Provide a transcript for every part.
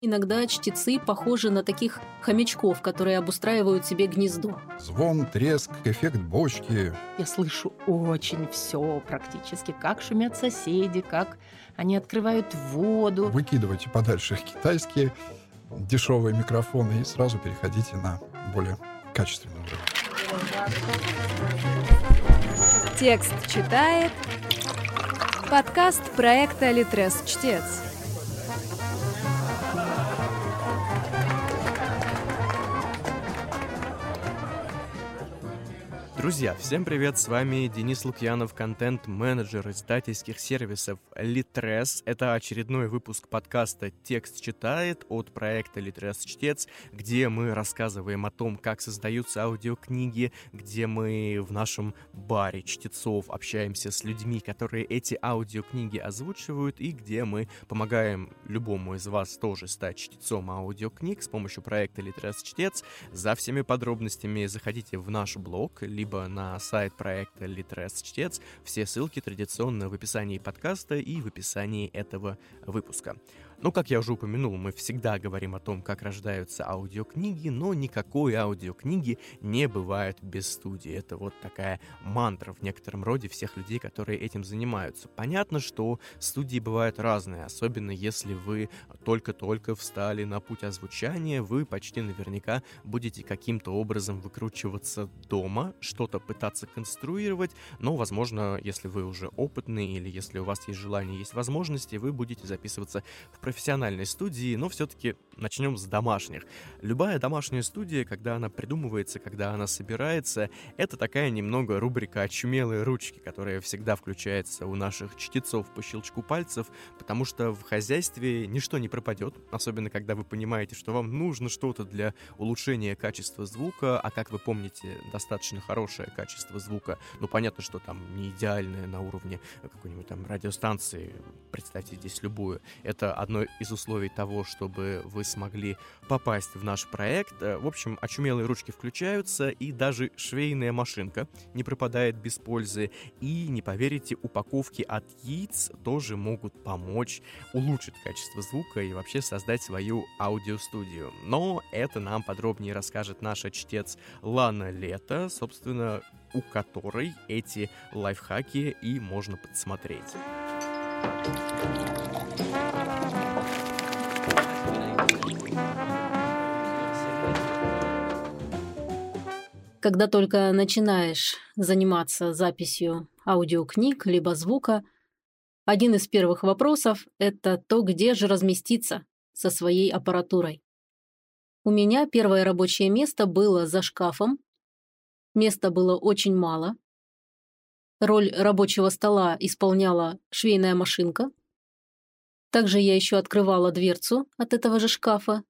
Иногда чтецы похожи на таких хомячков, которые обустраивают себе гнездо. Звон, треск, эффект бочки. Я слышу очень все практически. Как шумят соседи, как они открывают воду. Выкидывайте подальше китайские дешевые микрофоны и сразу переходите на более качественный уровень. Текст читает подкаст проекта «Литрес Чтец». Друзья, всем привет, с вами Денис Лукьянов, контент-менеджер издательских сервисов Litres. Это очередной выпуск подкаста «Текст читает» от проекта Litres Чтец, где мы рассказываем о том, как создаются аудиокниги, где мы в нашем баре чтецов общаемся с людьми, которые эти аудиокниги озвучивают, и где мы помогаем любому из вас тоже стать чтецом аудиокниг с помощью проекта Litres Чтец. За всеми подробностями заходите в наш блог, либо либо на сайт проекта Litres Чтец. Все ссылки традиционно в описании подкаста и в описании этого выпуска. Ну, как я уже упомянул, мы всегда говорим о том, как рождаются аудиокниги, но никакой аудиокниги не бывает без студии. Это вот такая мантра в некотором роде всех людей, которые этим занимаются. Понятно, что студии бывают разные, особенно если вы только-только встали на путь озвучания, вы почти наверняка будете каким-то образом выкручиваться дома, что-то пытаться конструировать, но, возможно, если вы уже опытный или если у вас есть желание, есть возможности, вы будете записываться в профессиональной студии, но все-таки начнем с домашних. Любая домашняя студия, когда она придумывается, когда она собирается, это такая немного рубрика «Очумелые ручки», которая всегда включается у наших чтецов по щелчку пальцев, потому что в хозяйстве ничто не пропадет, особенно когда вы понимаете, что вам нужно что-то для улучшения качества звука, а как вы помните, достаточно хорошее качество звука, ну понятно, что там не идеальное на уровне какой-нибудь там радиостанции, представьте здесь любую, это одно одно из условий того, чтобы вы смогли попасть в наш проект. Э, в общем, очумелые ручки включаются, и даже швейная машинка не пропадает без пользы. И, не поверите, упаковки от яиц тоже могут помочь улучшить качество звука и вообще создать свою аудиостудию. Но это нам подробнее расскажет наша чтец Лана Лето, собственно, у которой эти лайфхаки и можно подсмотреть. Когда только начинаешь заниматься записью аудиокниг либо звука, один из первых вопросов – это то, где же разместиться со своей аппаратурой. У меня первое рабочее место было за шкафом. Места было очень мало. Роль рабочего стола исполняла швейная машинка. Также я еще открывала дверцу от этого же шкафа,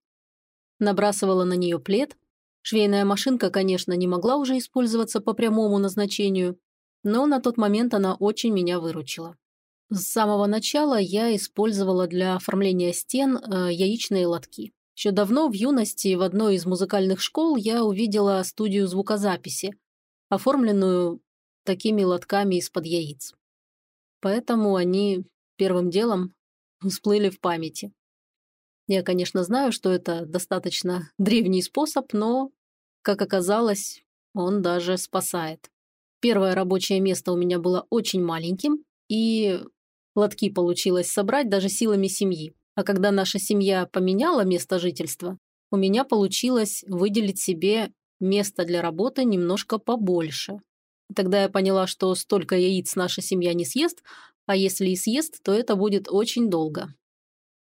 набрасывала на нее плед – Швейная машинка, конечно, не могла уже использоваться по прямому назначению, но на тот момент она очень меня выручила. С самого начала я использовала для оформления стен э, яичные лотки. Еще давно в юности в одной из музыкальных школ я увидела студию звукозаписи, оформленную такими лотками из-под яиц. Поэтому они первым делом всплыли в памяти. Я, конечно, знаю, что это достаточно древний способ, но как оказалось, он даже спасает. Первое рабочее место у меня было очень маленьким, и лотки получилось собрать даже силами семьи. А когда наша семья поменяла место жительства, у меня получилось выделить себе место для работы немножко побольше. Тогда я поняла, что столько яиц наша семья не съест, а если и съест, то это будет очень долго.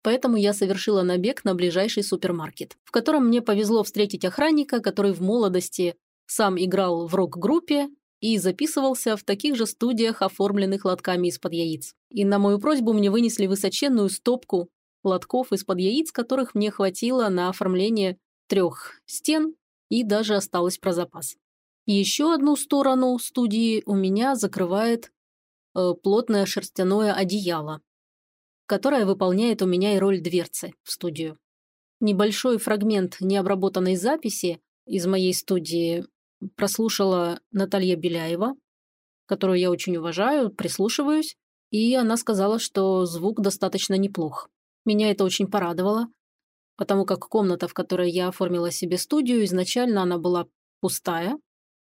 Поэтому я совершила набег на ближайший супермаркет, в котором мне повезло встретить охранника, который в молодости сам играл в рок-группе и записывался в таких же студиях, оформленных лотками из-под яиц. И на мою просьбу мне вынесли высоченную стопку лотков из-под яиц, которых мне хватило на оформление трех стен и даже осталось про запас. Еще одну сторону студии у меня закрывает э, плотное шерстяное одеяло, которая выполняет у меня и роль дверцы в студию. Небольшой фрагмент необработанной записи из моей студии прослушала Наталья Беляева, которую я очень уважаю, прислушиваюсь, и она сказала, что звук достаточно неплох. Меня это очень порадовало. потому как комната, в которой я оформила себе студию, изначально она была пустая,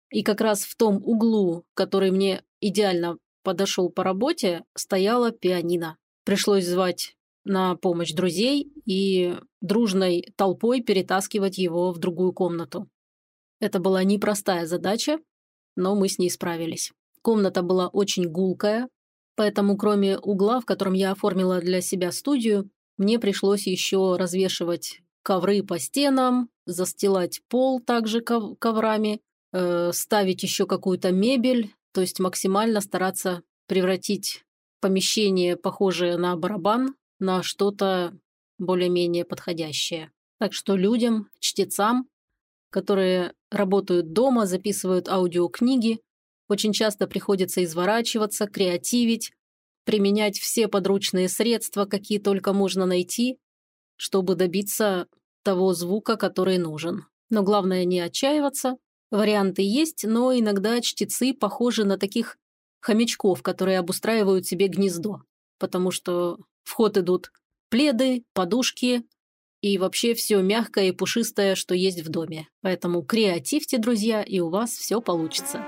и как раз в том углу, который мне идеально подошел по работе, стояла пианино. Пришлось звать на помощь друзей и дружной толпой перетаскивать его в другую комнату. Это была непростая задача, но мы с ней справились. Комната была очень гулкая, поэтому кроме угла, в котором я оформила для себя студию, мне пришлось еще развешивать ковры по стенам, застилать пол также коврами, э, ставить еще какую-то мебель, то есть максимально стараться превратить помещение, похожее на барабан, на что-то более-менее подходящее. Так что людям, чтецам, которые работают дома, записывают аудиокниги, очень часто приходится изворачиваться, креативить, применять все подручные средства, какие только можно найти, чтобы добиться того звука, который нужен. Но главное не отчаиваться. Варианты есть, но иногда чтецы похожи на таких хомячков, которые обустраивают себе гнездо, потому что в ход идут пледы, подушки и вообще все мягкое и пушистое, что есть в доме. Поэтому креативьте, друзья, и у вас все получится.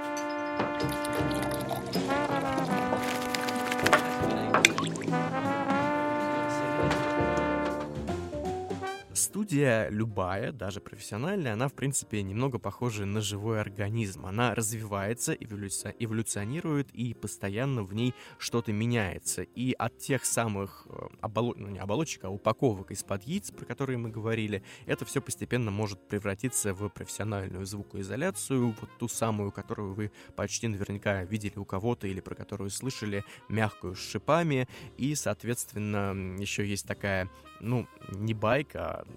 Студия любая, даже профессиональная, она, в принципе, немного похожа на живой организм. Она развивается, эволюци... эволюционирует, и постоянно в ней что-то меняется. И от тех самых э, оболо... ну, не оболочек, а упаковок из-под яиц, про которые мы говорили, это все постепенно может превратиться в профессиональную звукоизоляцию, вот ту самую, которую вы почти наверняка видели у кого-то или про которую слышали, мягкую с шипами. И, соответственно, еще есть такая, ну, не байка, а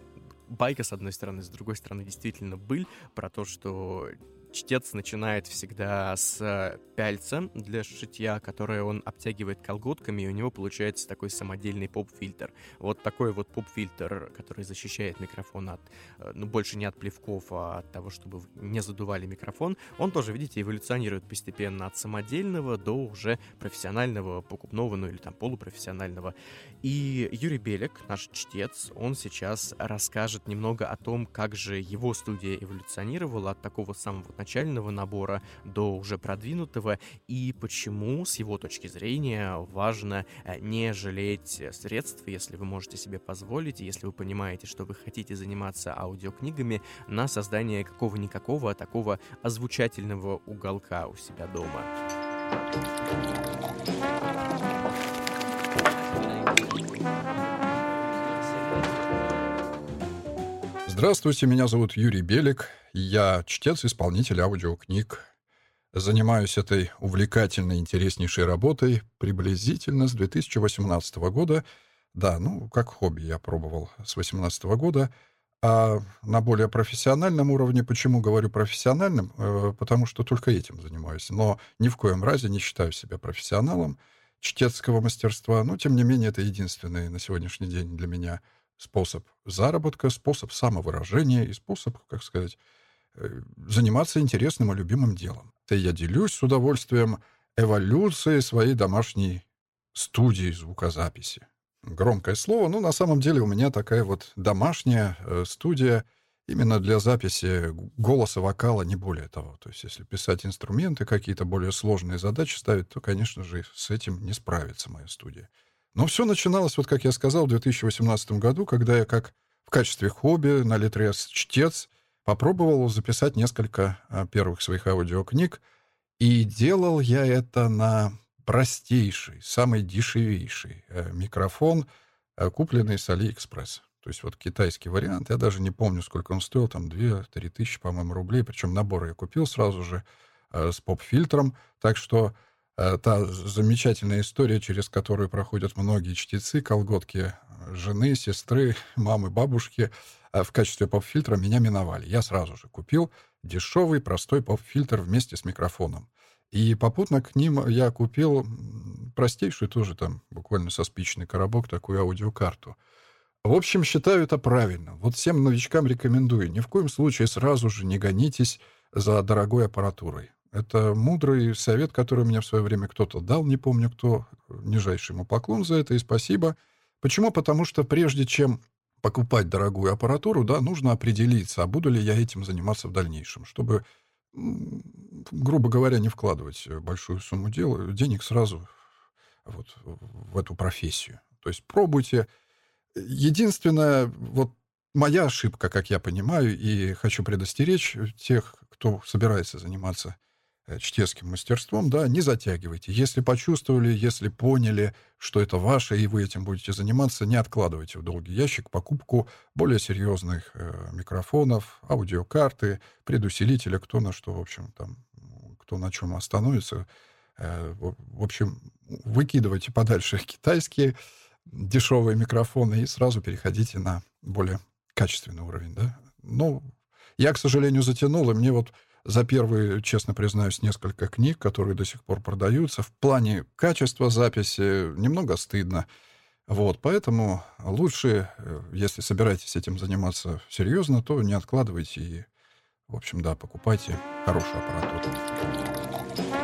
байка, с одной стороны, с другой стороны, действительно быль про то, что чтец начинает всегда с пяльца для шитья, которое он обтягивает колготками, и у него получается такой самодельный поп-фильтр. Вот такой вот поп-фильтр, который защищает микрофон от, э, ну, больше не от плевков, а от того, чтобы не задували микрофон, он тоже, видите, эволюционирует постепенно от самодельного до уже профессионального, покупного, ну или там полупрофессионального. И Юрий Белик, наш чтец, он сейчас расскажет немного о том, как же его студия эволюционировала от такого самого начального набора до уже продвинутого, и почему, с его точки зрения, важно э, не жалеть средств, если вы можете себе позволить, если вы понимаете, что вы хотите заниматься аудиокнигами, на создание какого-никакого а такого озвучательного уголка у себя дома. Здравствуйте, меня зовут Юрий Белик. Я чтец-исполнитель аудиокниг. Занимаюсь этой увлекательной, интереснейшей работой приблизительно с 2018 года. Да, ну, как хобби я пробовал с 2018 года. А на более профессиональном уровне, почему говорю профессиональным? Э, потому что только этим занимаюсь. Но ни в коем разе не считаю себя профессионалом чтецкого мастерства. Но, тем не менее, это единственный на сегодняшний день для меня способ заработка, способ самовыражения и способ, как сказать, Э, заниматься интересным и любимым делом. И я делюсь с удовольствием эволюцией своей домашней студии звукозаписи. Громкое слово, но на самом деле у меня такая вот домашняя э, студия именно для записи голоса, вокала, не более того. То есть если писать инструменты, какие-то более сложные задачи ставить, то, конечно же, с этим не справится моя студия. Но все начиналось, вот как я сказал, в 2018 году, когда я как в качестве хобби на Литрес чтец Попробовал записать несколько а, первых своих аудиокниг, и делал я это на простейший, самый дешевейший э, микрофон, э, купленный с Алиэкспресс. То есть вот китайский вариант, я даже не помню, сколько он стоил, там 2-3 тысячи, по-моему, рублей, причем набор я купил сразу же э, с поп-фильтром, так что та замечательная история, через которую проходят многие чтецы, колготки жены, сестры, мамы, бабушки — а в качестве поп-фильтра меня миновали. Я сразу же купил дешевый, простой поп-фильтр вместе с микрофоном. И попутно к ним я купил простейшую тоже там, буквально со спичный коробок, такую аудиокарту. В общем, считаю это правильно. Вот всем новичкам рекомендую. Ни в коем случае сразу же не гонитесь за дорогой аппаратурой. Это мудрый совет, который мне в свое время кто-то дал, не помню кто. Нижайший ему поклон за это и спасибо. Почему? Потому что прежде чем покупать дорогую аппаратуру, да, нужно определиться, а буду ли я этим заниматься в дальнейшем, чтобы, грубо говоря, не вкладывать большую сумму дел, денег сразу вот в эту профессию. То есть пробуйте. Единственное, вот моя ошибка, как я понимаю, и хочу предостеречь тех, кто собирается заниматься чтецким мастерством, да, не затягивайте. Если почувствовали, если поняли, что это ваше, и вы этим будете заниматься, не откладывайте в долгий ящик покупку более серьезных э, микрофонов, аудиокарты, предусилителя, кто на что, в общем, там, кто на чем остановится. Э, в общем, выкидывайте подальше китайские дешевые микрофоны и сразу переходите на более качественный уровень, да. Ну, я, к сожалению, затянул, и мне вот за первые, честно признаюсь, несколько книг, которые до сих пор продаются. В плане качества записи немного стыдно. Вот, поэтому лучше, э, если собираетесь этим заниматься серьезно, то не откладывайте и, в общем, да, покупайте хорошую аппаратуру.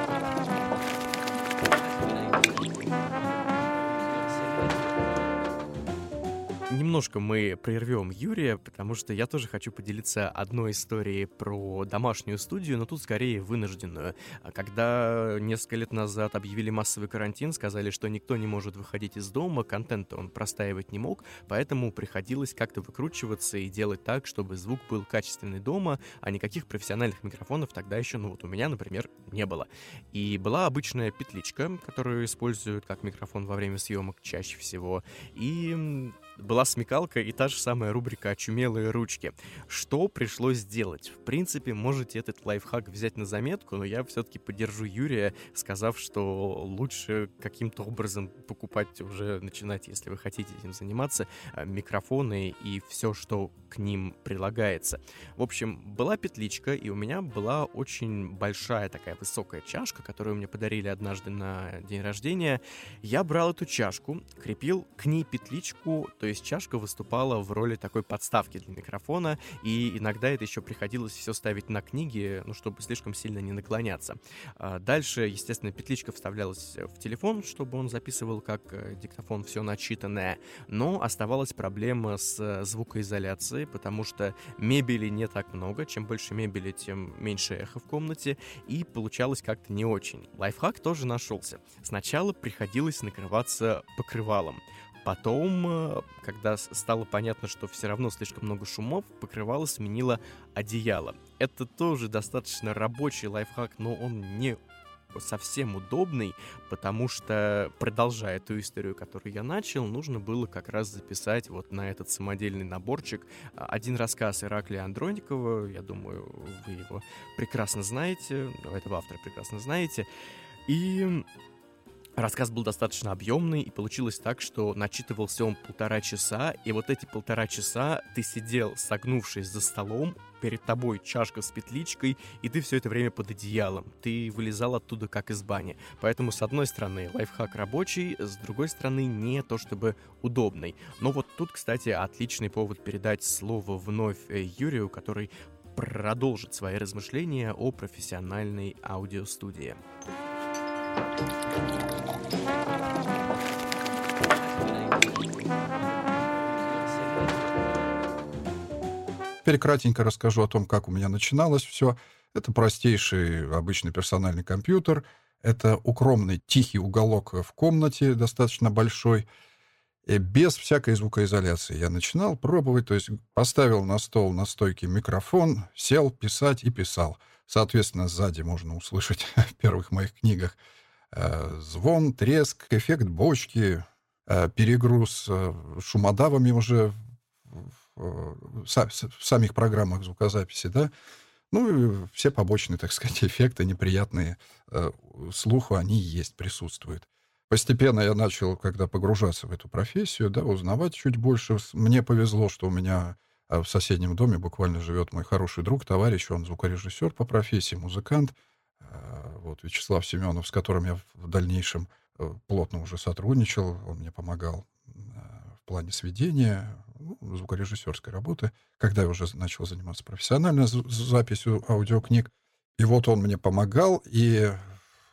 Немножко мы прервем Юрия, потому что я тоже хочу поделиться одной историей про домашнюю студию, но тут скорее вынужденную. А когда несколько лет назад объявили массовый карантин, сказали, что никто не может выходить из дома, контент он простаивать не мог, поэтому приходилось как-то выкручиваться и делать так, чтобы звук был качественный дома, а никаких профессиональных микрофонов тогда еще, ну вот у меня, например, не было. И была обычная петличка, которую используют как микрофон во время съемок чаще всего, и была смекалка и та же самая рубрика «Очумелые ручки». Что пришлось сделать? В принципе, можете этот лайфхак взять на заметку, но я все-таки поддержу Юрия, сказав, что лучше каким-то образом покупать уже, начинать, если вы хотите этим заниматься, э, микрофоны и все, что к ним прилагается. В общем, была петличка, и у меня была очень большая такая высокая чашка, которую мне подарили однажды на день рождения. Я брал эту чашку, крепил к ней петличку, то есть чашка выступала в роли такой подставки для микрофона, и иногда это еще приходилось все ставить на книги, ну, чтобы слишком сильно не наклоняться. А дальше, естественно, петличка вставлялась в телефон, чтобы он записывал как э, диктофон все начитанное, но оставалась проблема с э, звукоизоляцией, потому что мебели не так много, чем больше мебели, тем меньше эхо в комнате, и получалось как-то не очень. Лайфхак тоже нашелся. Сначала приходилось накрываться покрывалом. Потом, э, когда стало понятно, что все равно слишком много шумов, покрывало сменило одеяло. Это тоже достаточно рабочий лайфхак, но он не совсем удобный, потому что, продолжая ту историю, которую я начал, нужно было как раз записать вот на этот самодельный наборчик а, один рассказ Ираклия Андроникова, я думаю, вы его прекрасно знаете, этого автора прекрасно знаете, и Рассказ был достаточно объемный, и получилось так, что начитывался он полтора часа, и вот эти полтора часа ты сидел, согнувшись за столом, перед тобой чашка с петличкой, и ты все это время под одеялом. Ты вылезал оттуда как из бани. Поэтому, с одной стороны, лайфхак рабочий, с другой стороны, не то чтобы удобный. Но вот тут, кстати, отличный повод передать слово вновь э, Юрию, который продолжит свои размышления о профессиональной аудиостудии. Теперь кратенько расскажу о том, как у меня начиналось все. Это простейший обычный персональный компьютер. Это укромный тихий уголок в комнате, достаточно большой, без всякой звукоизоляции. Я начинал пробовать, то есть поставил на стол на стойке микрофон, сел писать и писал. Соответственно, сзади можно услышать в первых моих книгах Э, звон, треск, эффект бочки, э, перегруз э, шумодавами уже в самих программах звукозаписи, да, ну и все побочные, так сказать, эффекты неприятные слуху, они есть, присутствуют. Постепенно я начал, когда погружаться в эту профессию, да, узнавать чуть больше. Мне повезло, что у меня в соседнем доме буквально живет мой хороший друг, товарищ, он звукорежиссер по профессии, музыкант — Э, вот Вячеслав Семенов, с которым я в дальнейшем э, плотно уже сотрудничал, он мне помогал э, в плане сведения, ну, звукорежиссерской работы, когда я уже начал заниматься профессионально записью аудиокниг. И вот он мне помогал и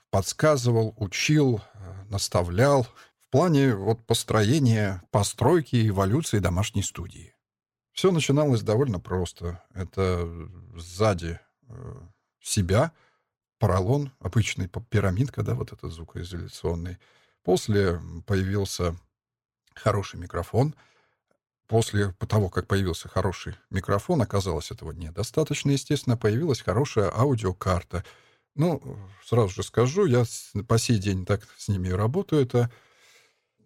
подсказывал, учил, наставлял в плане вот построения, постройки, эволюции домашней студии. Все начиналось довольно просто. Это сзади э, себя, поролон, обычный пирамидка, да, вот этот звукоизоляционный. После появился хороший микрофон. После того, как появился хороший микрофон, оказалось этого недостаточно, естественно, появилась хорошая аудиокарта. Ну, сразу же скажу, я по сей день так с ними и работаю. Это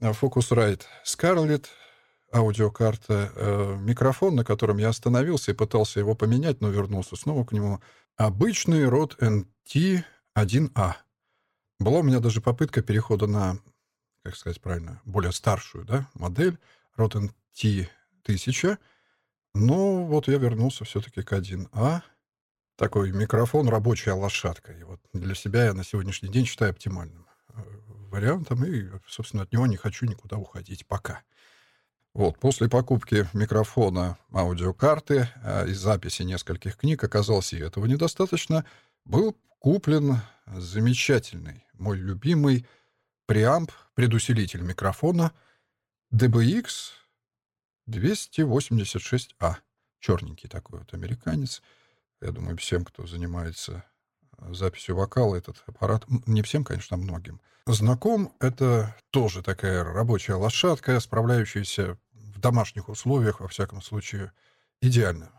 Focusrite Scarlett, аудиокарта, э, микрофон, на котором я остановился и пытался его поменять, но вернулся снова к нему. Обычный Rode NT1A. Была у меня даже попытка перехода на, как сказать правильно, более старшую да, модель Rode NT1000. Но вот я вернулся все-таки к 1А. Такой микрофон рабочая лошадка. И вот для себя я на сегодняшний день считаю оптимальным э, вариантом. И, собственно, от него не хочу никуда уходить пока. Вот, после покупки микрофона, аудиокарты а и записи нескольких книг оказалось и этого недостаточно, был куплен замечательный, мой любимый преамп, предусилитель микрофона DBX 286A. Черненький такой вот американец. Я думаю, всем, кто занимается записью вокала, этот аппарат, не всем, конечно, а многим, знаком. Это тоже такая рабочая лошадка, справляющаяся в домашних условиях, во всяком случае, идеально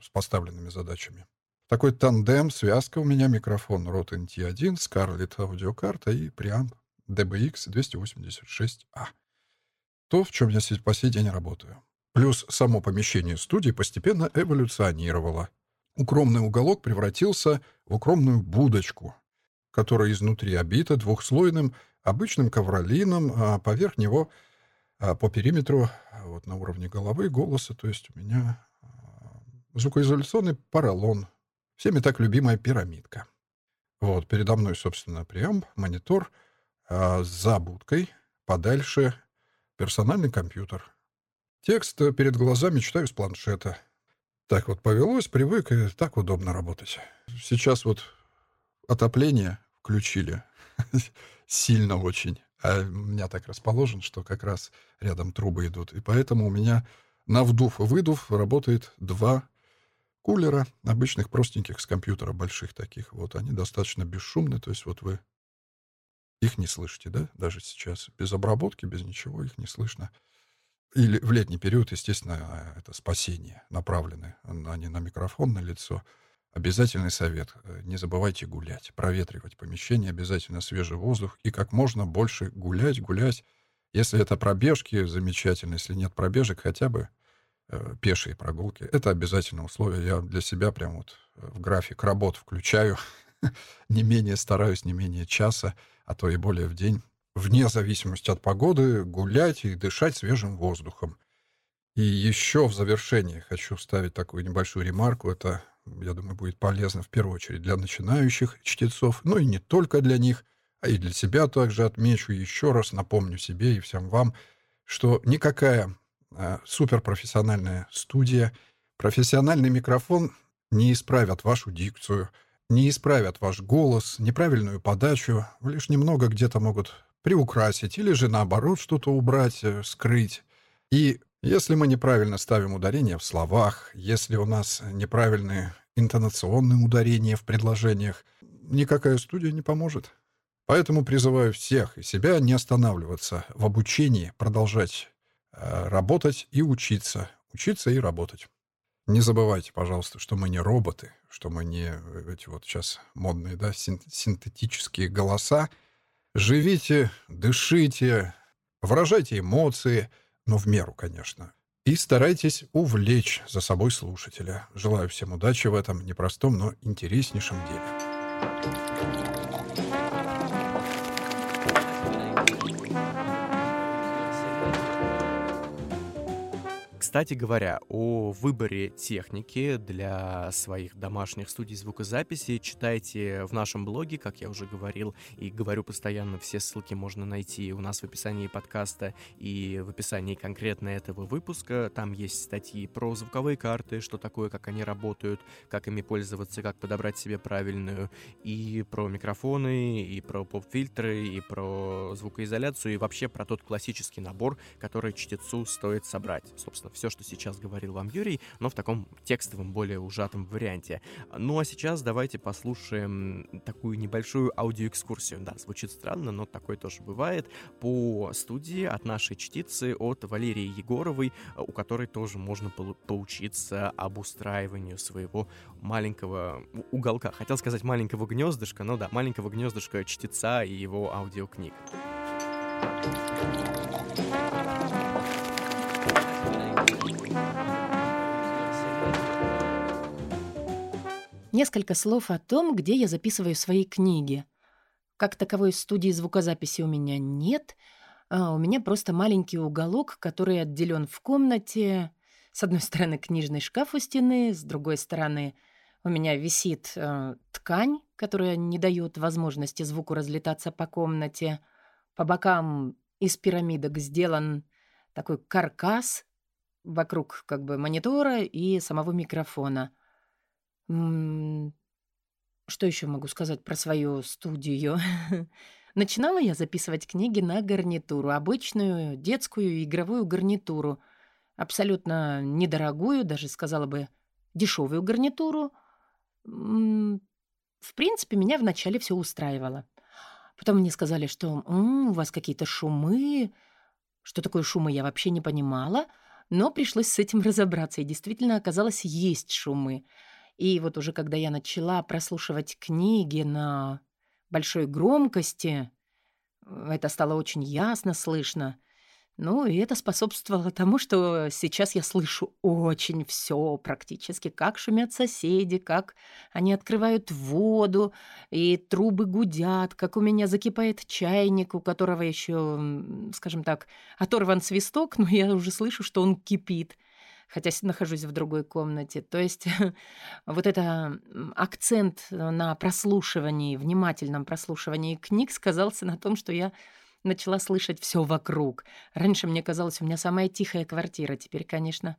с поставленными задачами. Такой тандем, связка у меня, микрофон Rode NT1, Scarlett аудиокарта и преамп DBX 286A. То, в чем я по сей день работаю. Плюс само помещение студии постепенно эволюционировало. Укромный уголок превратился в укромную будочку, которая изнутри обита двухслойным обычным ковролином, а поверх него а по периметру, вот на уровне головы, голоса, то есть у меня а, звукоизоляционный поролон, всеми так любимая пирамидка. Вот, передо мной, собственно, преамп, монитор, а за будкой, подальше, персональный компьютер. Текст перед глазами читаю с планшета. Так вот повелось, привык, и так удобно работать. Сейчас вот отопление включили. Сильно очень. А у меня так расположен, что как раз рядом трубы идут. И поэтому у меня на вдув и выдув работает два кулера, обычных простеньких с компьютера, больших таких. Вот они достаточно бесшумны, то есть вот вы их не слышите, да, даже сейчас. Без обработки, без ничего их не слышно. Или в летний период, естественно, это спасение направлены, а не на микрофон, на лицо. Обязательный совет. Не забывайте гулять, проветривать помещение, обязательно свежий воздух и как можно больше гулять, гулять. Если это пробежки, замечательно. Если нет пробежек, хотя бы э, пешие прогулки. Это обязательное условие. Я для себя прям вот в график работ включаю. не менее стараюсь, не менее часа, а то и более в день вне зависимости от погоды, гулять и дышать свежим воздухом. И еще в завершение хочу вставить такую небольшую ремарку. Это, я думаю, будет полезно в первую очередь для начинающих чтецов, но и не только для них, а и для себя также отмечу еще раз, напомню себе и всем вам, что никакая э, суперпрофессиональная студия, профессиональный микрофон не исправят вашу дикцию, не исправят ваш голос, неправильную подачу, лишь немного где-то могут приукрасить или же наоборот что-то убрать, э, скрыть. И если мы неправильно ставим ударение в словах, если у нас неправильные интонационные ударения в предложениях, никакая студия не поможет. Поэтому призываю всех и себя не останавливаться в обучении, продолжать э, работать и учиться, учиться и работать. Не забывайте, пожалуйста, что мы не роботы, что мы не э, эти вот сейчас модные, да, син синтетические голоса, Живите, дышите, выражайте эмоции, но в меру, конечно. И старайтесь увлечь за собой слушателя. Желаю всем удачи в этом непростом, но интереснейшем деле. Кстати говоря, о выборе техники для своих домашних студий звукозаписи читайте в нашем блоге, как я уже говорил, и говорю постоянно, все ссылки можно найти у нас в описании подкаста и в описании конкретно этого выпуска. Там есть статьи про звуковые карты, что такое, как они работают, как ими пользоваться, как подобрать себе правильную, и про микрофоны, и про поп-фильтры, и про звукоизоляцию, и вообще про тот классический набор, который чтецу стоит собрать. Собственно, все что сейчас говорил вам Юрий, но в таком текстовом, более ужатом варианте. Ну а сейчас давайте послушаем такую небольшую аудиоэкскурсию. Да, звучит странно, но такое тоже бывает. По студии от нашей чтицы, от Валерии Егоровой, у которой тоже можно поучиться обустраиванию своего маленького уголка. Хотел сказать маленького гнездышка, но да, маленького гнездышка чтеца и его аудиокниг. Несколько слов о том, где я записываю свои книги. Как таковой студии звукозаписи у меня нет. А у меня просто маленький уголок, который отделен в комнате. С одной стороны книжный шкаф у стены, с другой стороны у меня висит э, ткань, которая не дает возможности звуку разлетаться по комнате. По бокам из пирамидок сделан такой каркас вокруг как бы монитора и самого микрофона. Что еще могу сказать про свою студию? Начинала я записывать книги на гарнитуру, обычную детскую игровую гарнитуру, абсолютно недорогую, даже сказала бы дешевую гарнитуру. В принципе, меня вначале все устраивало. Потом мне сказали, что «М, у вас какие-то шумы. Что такое шумы, я вообще не понимала, но пришлось с этим разобраться, и действительно оказалось, есть шумы. И вот уже когда я начала прослушивать книги на большой громкости, это стало очень ясно слышно. Ну, и это способствовало тому, что сейчас я слышу очень все практически, как шумят соседи, как они открывают воду, и трубы гудят, как у меня закипает чайник, у которого еще, скажем так, оторван свисток, но я уже слышу, что он кипит хотя нахожусь в другой комнате. То есть вот это акцент на прослушивании, внимательном прослушивании книг сказался на том, что я начала слышать все вокруг. Раньше мне казалось, у меня самая тихая квартира. Теперь, конечно,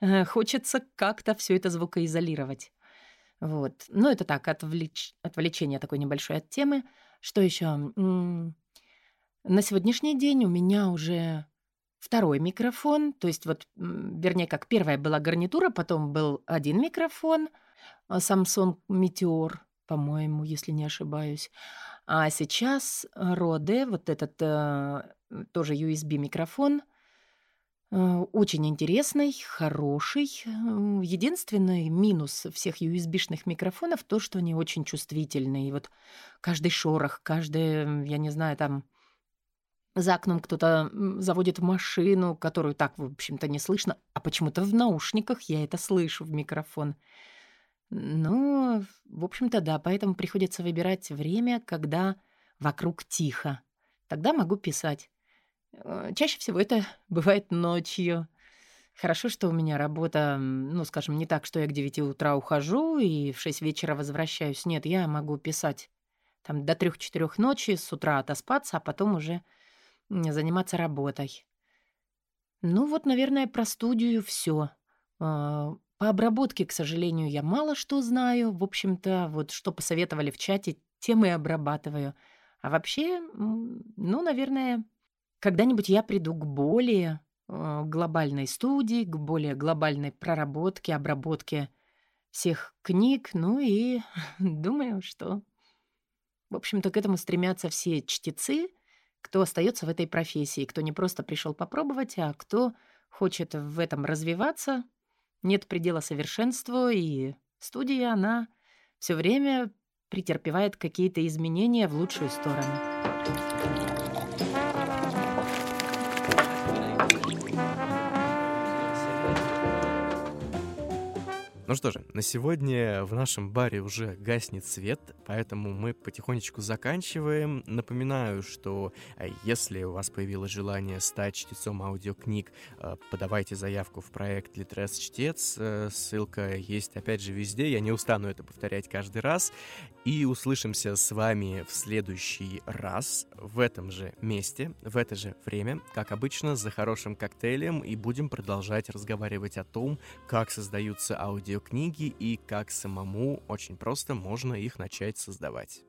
э, хочется как-то все это звукоизолировать. Вот. Ну, это так, отвлеч... отвлечение такой небольшой от темы. Что еще? На сегодняшний день у меня уже второй микрофон. То есть вот, вернее, как первая была гарнитура, потом был один микрофон, а, Samsung Meteor, по-моему, если не ошибаюсь. А сейчас Rode, вот этот э, тоже USB-микрофон, э, очень интересный, хороший. Единственный минус всех USB-шных микрофонов то, что они очень чувствительные. И вот каждый шорох, каждый, я не знаю, там за окном кто-то заводит машину, которую так, в общем-то, не слышно, а почему-то в наушниках я это слышу в микрофон. Ну, в общем-то, да, поэтому приходится выбирать время, когда вокруг тихо. Тогда могу писать. Э, чаще всего это бывает ночью. Хорошо, что у меня работа, ну, скажем, не так, что я к 9 утра ухожу и в 6 вечера возвращаюсь. Нет, я могу писать там до 3-4 ночи, с утра отоспаться, а потом уже заниматься работой. Ну вот, наверное, про студию все. По обработке, к сожалению, я мало что знаю. В общем-то, вот что посоветовали в чате, тем и обрабатываю. А вообще, ну, наверное, когда-нибудь я приду к более э, глобальной студии, к более глобальной проработке, обработке всех книг. Ну и думаю, что, в общем-то, к этому стремятся все чтецы, кто остается в этой профессии, кто не просто пришел попробовать, а кто хочет в этом развиваться – нет предела совершенству, и студия, она все время претерпевает какие-то изменения в лучшую сторону. Что же, на сегодня в нашем баре уже гаснет свет, поэтому мы потихонечку заканчиваем. Напоминаю, что э, если у вас появилось желание стать чтецом аудиокниг, э, подавайте заявку в проект Литрес Чтец. Э, ссылка есть, опять же, везде. Я не устану это повторять каждый раз. И услышимся с вами в следующий раз в этом же месте, в это же время, как обычно, за хорошим коктейлем, и будем продолжать разговаривать о том, как создаются аудиокниги и как самому очень просто можно их начать создавать.